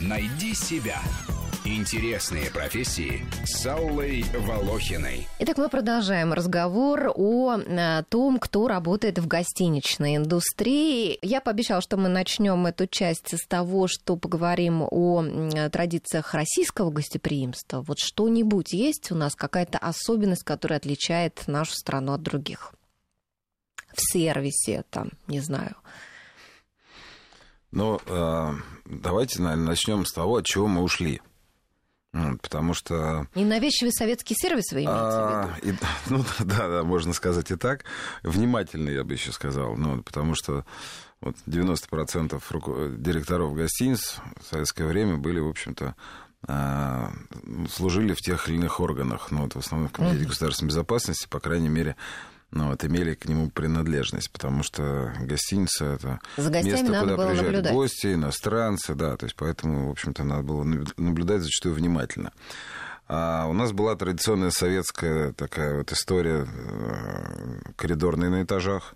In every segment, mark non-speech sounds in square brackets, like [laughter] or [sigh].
Найди себя. Интересные профессии с Аллой Волохиной. Итак, мы продолжаем разговор о э, том, кто работает в гостиничной индустрии. Я пообещала, что мы начнем эту часть с того, что поговорим о традициях российского гостеприимства. Вот что-нибудь есть у нас, какая-то особенность, которая отличает нашу страну от других? В сервисе, там, не знаю, ну, э, давайте, наверное, начнем с того, от чего мы ушли. Потому что... Ненавязчивый советский сервис вы имеете а, в виду? И, [laughs] ну, да, да, можно сказать и так. Внимательно, я бы еще сказал. Ну, потому что вот 90% руко... директоров гостиниц в советское время были, в общем-то, а, служили в тех или иных органах. Ну, вот в основном в Комитете mm-hmm. государственной безопасности, по крайней мере, ну, вот, имели к нему принадлежность, потому что гостиница это За место, куда приезжают наблюдать. гости, иностранцы, да, то есть поэтому, в общем-то, надо было наблюдать зачастую внимательно. А у нас была традиционная советская такая вот история э, коридорная на этажах.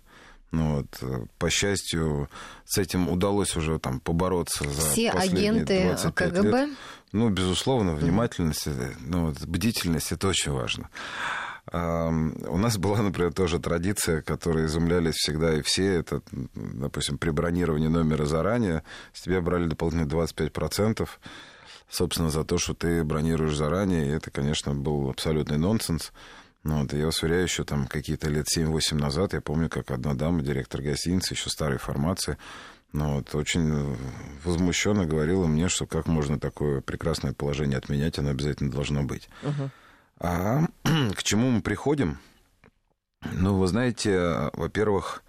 Ну, вот, э, по счастью, с этим удалось уже там побороться за Все последние агенты 25 КГБ? лет. Ну, безусловно, внимательность, mm-hmm. ну, вот, бдительность это очень важно. У нас была, например, тоже традиция, которой изумлялись всегда и все. Это, допустим, при бронировании номера заранее с тебя брали дополнительно 25%, собственно, за то, что ты бронируешь заранее. И это, конечно, был абсолютный нонсенс. Ну, вот, я вас уверяю, еще там какие-то лет 7-8 назад, я помню, как одна дама, директор гостиницы, еще старой формации, ну, вот, очень возмущенно говорила мне, что как можно такое прекрасное положение отменять, оно обязательно должно быть. Uh-huh. А [clears throat] к чему мы приходим? Ну, вы знаете, во-первых,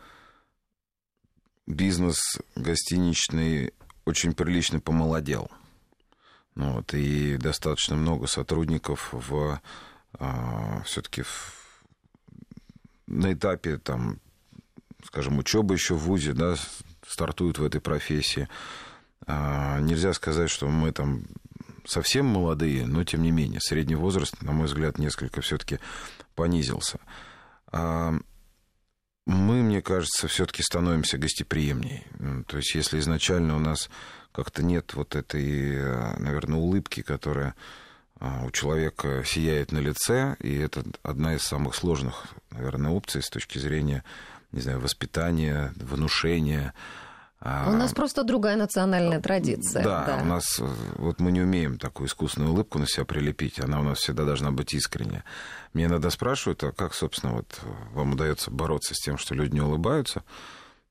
бизнес гостиничный очень прилично помолодел. Ну, вот, и достаточно много сотрудников в а, все-таки на этапе там, скажем, учебы еще в ВУЗе, да, стартуют в этой профессии. А, нельзя сказать, что мы там совсем молодые, но тем не менее, средний возраст, на мой взгляд, несколько все-таки понизился. А мы, мне кажется, все-таки становимся гостеприимней. То есть, если изначально у нас как-то нет вот этой, наверное, улыбки, которая а, у человека сияет на лице, и это одна из самых сложных, наверное, опций с точки зрения, не знаю, воспитания, внушения, у нас просто другая национальная традиция. Да, да, у нас э, вот мы не умеем такую искусственную улыбку на себя прилепить, она у нас всегда должна быть искренняя. Мне иногда спрашивают, а как, собственно, вот вам удается бороться с тем, что люди не улыбаются?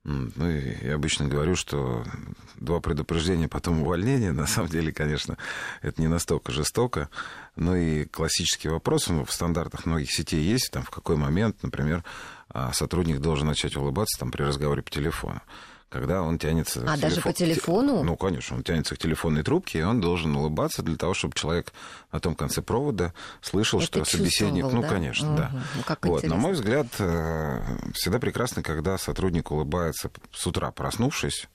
Ну, и я обычно говорю, что два предупреждения, потом увольнение. На самом деле, конечно, это не настолько жестоко. Ну и классический вопрос, ну, в стандартах многих сетей есть, там, в какой момент, например, а, сотрудник должен начать улыбаться там, при разговоре по телефону когда он тянется... А, даже телефон... по телефону? Ну, конечно, он тянется к телефонной трубке, и он должен улыбаться для того, чтобы человек на том конце провода слышал, Это что собеседник... Ну, да? конечно, угу. да. Ну, как вот, на мой взгляд, э, всегда прекрасно, когда сотрудник улыбается с утра, проснувшись,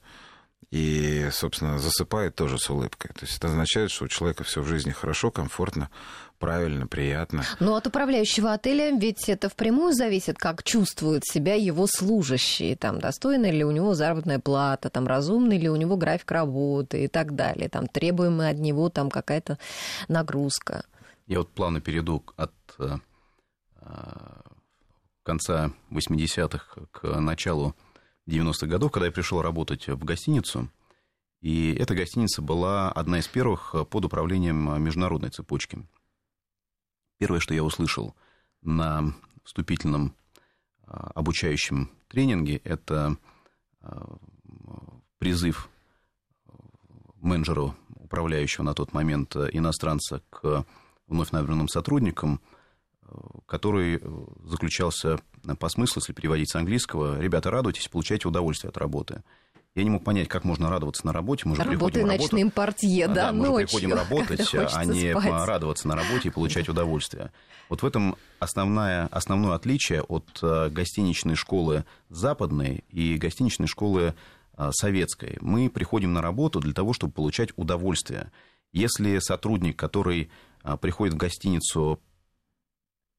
и, собственно, засыпает тоже с улыбкой. То есть это означает, что у человека все в жизни хорошо, комфортно, правильно, приятно. Ну, от управляющего отеля ведь это впрямую зависит, как чувствуют себя его служащие. Там, достойна ли у него заработная плата, там, разумный ли у него график работы и так далее. Там, требуемая от него там какая-то нагрузка. Я вот плавно перейду от э, конца 80-х к началу 90-х годов, когда я пришел работать в гостиницу. И эта гостиница была одна из первых под управлением международной цепочки. Первое, что я услышал на вступительном а, обучающем тренинге, это а, призыв менеджеру, управляющего на тот момент иностранца, к вновь набранным сотрудникам, который заключался по смыслу, если переводить с английского, ребята, радуйтесь, получайте удовольствие от работы. Я не мог понять, как можно радоваться на работе. Мы же Работай приходим ночным работать, портье, да, да мы ночью, же приходим работать, а не спать. радоваться на работе и получать удовольствие. Вот в этом основное, основное отличие от э, гостиничной школы западной и гостиничной школы э, советской. Мы приходим на работу для того, чтобы получать удовольствие. Если сотрудник, который э, приходит в гостиницу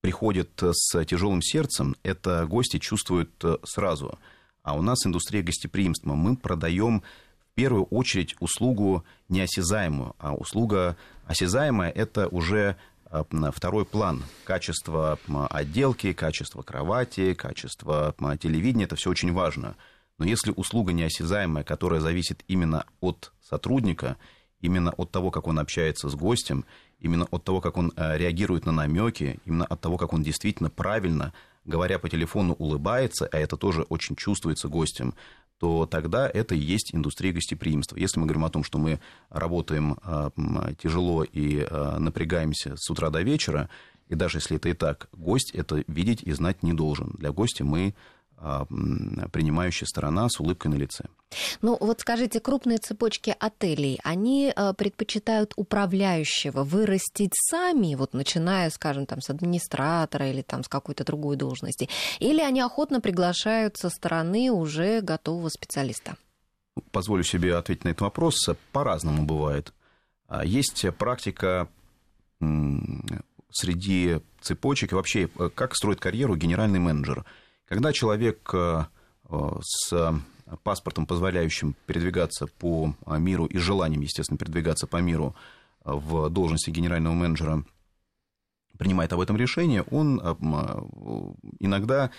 приходят с тяжелым сердцем, это гости чувствуют сразу. А у нас индустрия гостеприимства. Мы продаем в первую очередь услугу неосязаемую, а услуга осязаемая – это уже а, второй план. Качество отделки, качество кровати, качество телевидения – это все очень важно. Но если услуга неосязаемая, которая зависит именно от сотрудника, именно от того, как он общается с гостем, именно от того, как он э, реагирует на намеки, именно от того, как он действительно правильно, говоря по телефону, улыбается, а это тоже очень чувствуется гостем, то тогда это и есть индустрия гостеприимства. Если мы говорим о том, что мы работаем э, тяжело и э, напрягаемся с утра до вечера, и даже если это и так, гость это видеть и знать не должен. Для гостя мы а, принимающая сторона с улыбкой на лице. Ну вот скажите, крупные цепочки отелей, они а, предпочитают управляющего вырастить сами, вот начиная, скажем, там с администратора или там с какой-то другой должности, или они охотно приглашают со стороны уже готового специалиста? Позволю себе ответить на этот вопрос. По-разному бывает. А, есть практика среди цепочек, вообще, э, как строит карьеру генеральный менеджер – когда человек э, с паспортом, позволяющим передвигаться по миру и желанием, естественно, передвигаться по миру э, в должности генерального менеджера, принимает об этом решение, он э, иногда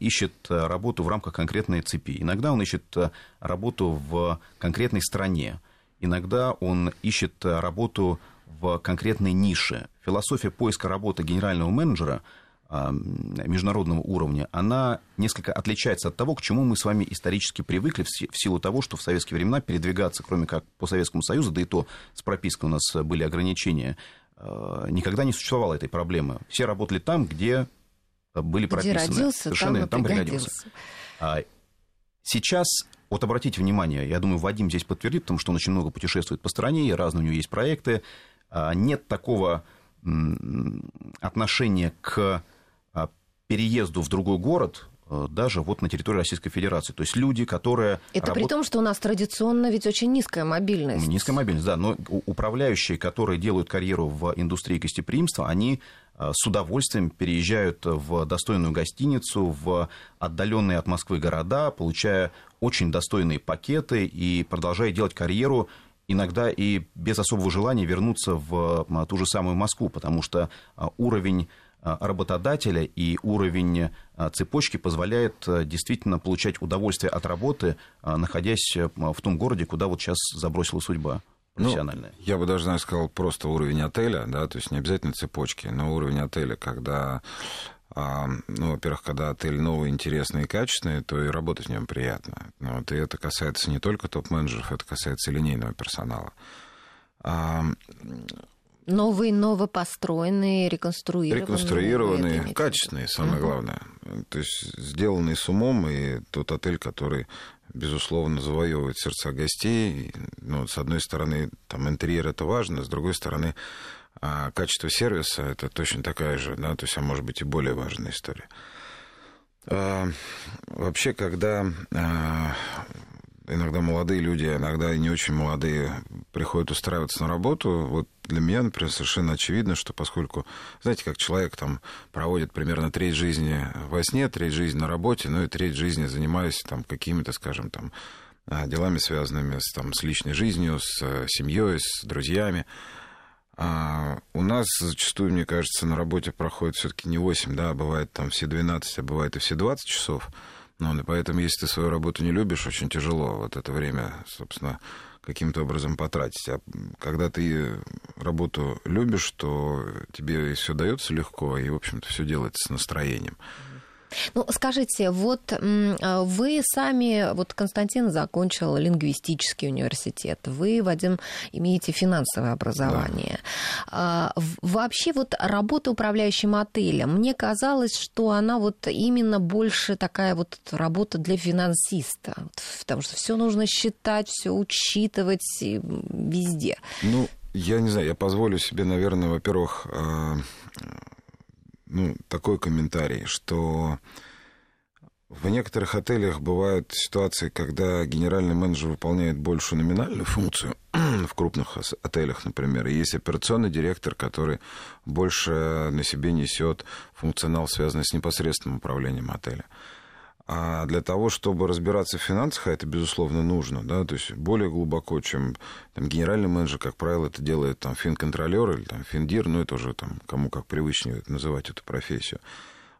ищет работу в рамках конкретной цепи. Иногда он ищет работу в конкретной стране. Иногда он ищет работу в конкретной нише. Философия поиска работы генерального менеджера – международного уровня, она несколько отличается от того, к чему мы с вами исторически привыкли в силу того, что в советские времена передвигаться, кроме как по Советскому Союзу, да и то с пропиской у нас были ограничения, а, никогда не существовало этой проблемы. Все работали там, где были прописаны. Где родился, Совершенно там, там пригодился. А, сейчас вот обратите внимание, я думаю, Вадим здесь подтвердит, потому что он очень много путешествует по стране, и разные у него есть проекты. А, нет такого отношения к переезду в другой город э, даже вот на территории Российской Федерации. То есть люди, которые... Это работ... при том, что у нас традиционно ведь очень низкая мобильность. Низкая мобильность, да. Но управляющие, которые делают карьеру в индустрии гостеприимства, они э, с удовольствием переезжают в достойную гостиницу, в отдаленные от Москвы города, получая очень достойные пакеты и продолжая делать карьеру иногда и без особого желания вернуться в ту же самую Москву, потому что э, уровень работодателя и уровень э, цепочки позволяет э, действительно получать удовольствие от работы, находясь в том городе, куда вот сейчас забросила судьба ну, профессиональная. Ну, я бы даже, наверное, сказал просто уровень отеля, да, то есть не обязательно цепочки, но уровень отеля, когда а, ну, во-первых, когда отель новый, интересный и качественный, то и работать в нем приятно. Вот, и это касается не только топ-менеджеров, это касается и линейного персонала. Новые, новопостроенные, реконструированные. Реконструированные, качественные, самое uh-huh. главное. То есть сделанные с умом, и тот отель, который, безусловно, завоевывает сердца гостей. Ну, с одной стороны, там интерьер это важно, с другой стороны, а качество сервиса это точно такая же, да, то есть, а может быть и более важная история. А, вообще, когда а, иногда молодые люди, а иногда и не очень молодые приходят устраиваться на работу, вот для меня, например, совершенно очевидно, что поскольку, знаете, как человек там проводит примерно треть жизни во сне, треть жизни на работе, ну и треть жизни занимаясь там какими-то, скажем, там а, делами, связанными с, там, с личной жизнью, с э, семьей, с друзьями. А у нас зачастую, мне кажется, на работе проходит все-таки не 8, да, а бывает там все 12, а бывает и все 20 часов. Ну, и поэтому, если ты свою работу не любишь, очень тяжело вот это время, собственно, каким-то образом потратить. А когда ты работу любишь, то тебе все дается легко, и, в общем-то, все делается с настроением. Ну, скажите, вот а, вы сами, вот Константин закончил лингвистический университет, вы, Вадим, имеете финансовое образование. Да. Вообще вот работа управляющим отелем, мне казалось, что она вот именно больше такая вот работа для финансиста, потому что все нужно считать, все учитывать везде. Ну, я не знаю, я позволю себе, наверное, во-первых, а, ну, такой комментарий, что в некоторых отелях бывают ситуации, когда генеральный менеджер выполняет большую номинальную функцию, [clears throat] в крупных отелях, например, и есть операционный директор, который больше на себе несет функционал, связанный с непосредственным управлением отеля. А для того, чтобы разбираться в финансах, а это, безусловно, нужно, да, то есть более глубоко, чем там, генеральный менеджер, как правило, это делает там финконтролер или там финдир, ну, это уже там кому как привычнее называть эту профессию.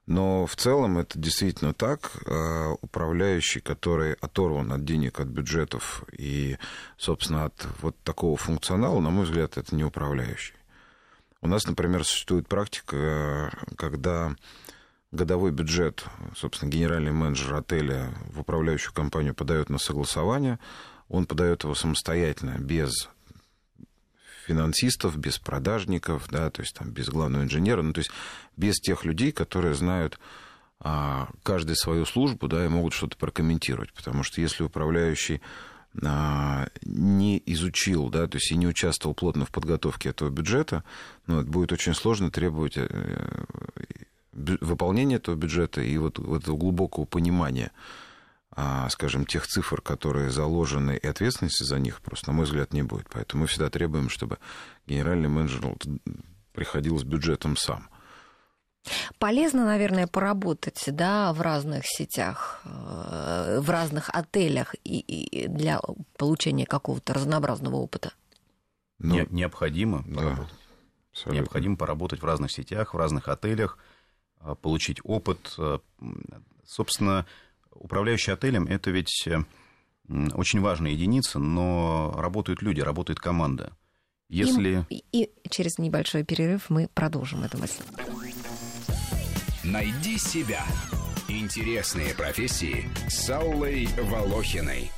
Но в целом это действительно так. А, управляющий, который оторван от денег, от бюджетов и, собственно, от вот такого функционала, на мой взгляд, это не управляющий. У нас, например, существует практика, когда годовой бюджет, собственно, генеральный менеджер отеля в управляющую компанию подает на согласование, он подает его самостоятельно, без финансистов, без продажников, да, то есть там без главного инженера, ну, то есть без тех людей, которые знают а, каждый свою службу, да, и могут что-то прокомментировать, потому что если управляющий а, не изучил, да, то есть и не участвовал плотно в подготовке этого бюджета, ну, это будет очень сложно требовать э, выполнения этого бюджета и вот, вот этого глубокого понимания, а, скажем, тех цифр, которые заложены, и ответственности за них просто, на мой взгляд, не будет. Поэтому мы всегда требуем, чтобы генеральный менеджер приходил с бюджетом сам. Полезно, наверное, поработать да, в разных сетях, э, в разных отелях и, и для получения какого-то разнообразного опыта. Ну, Не, необходимо да, поработать. Абсолютно. Необходимо поработать в разных сетях, в разных отелях, получить опыт. А, собственно, управляющий отелем – это ведь э, очень важная единица, но работают люди, работает команда. Если... И, и через небольшой перерыв мы продолжим эту мысль. Найди себя. Интересные профессии с Аллой Волохиной.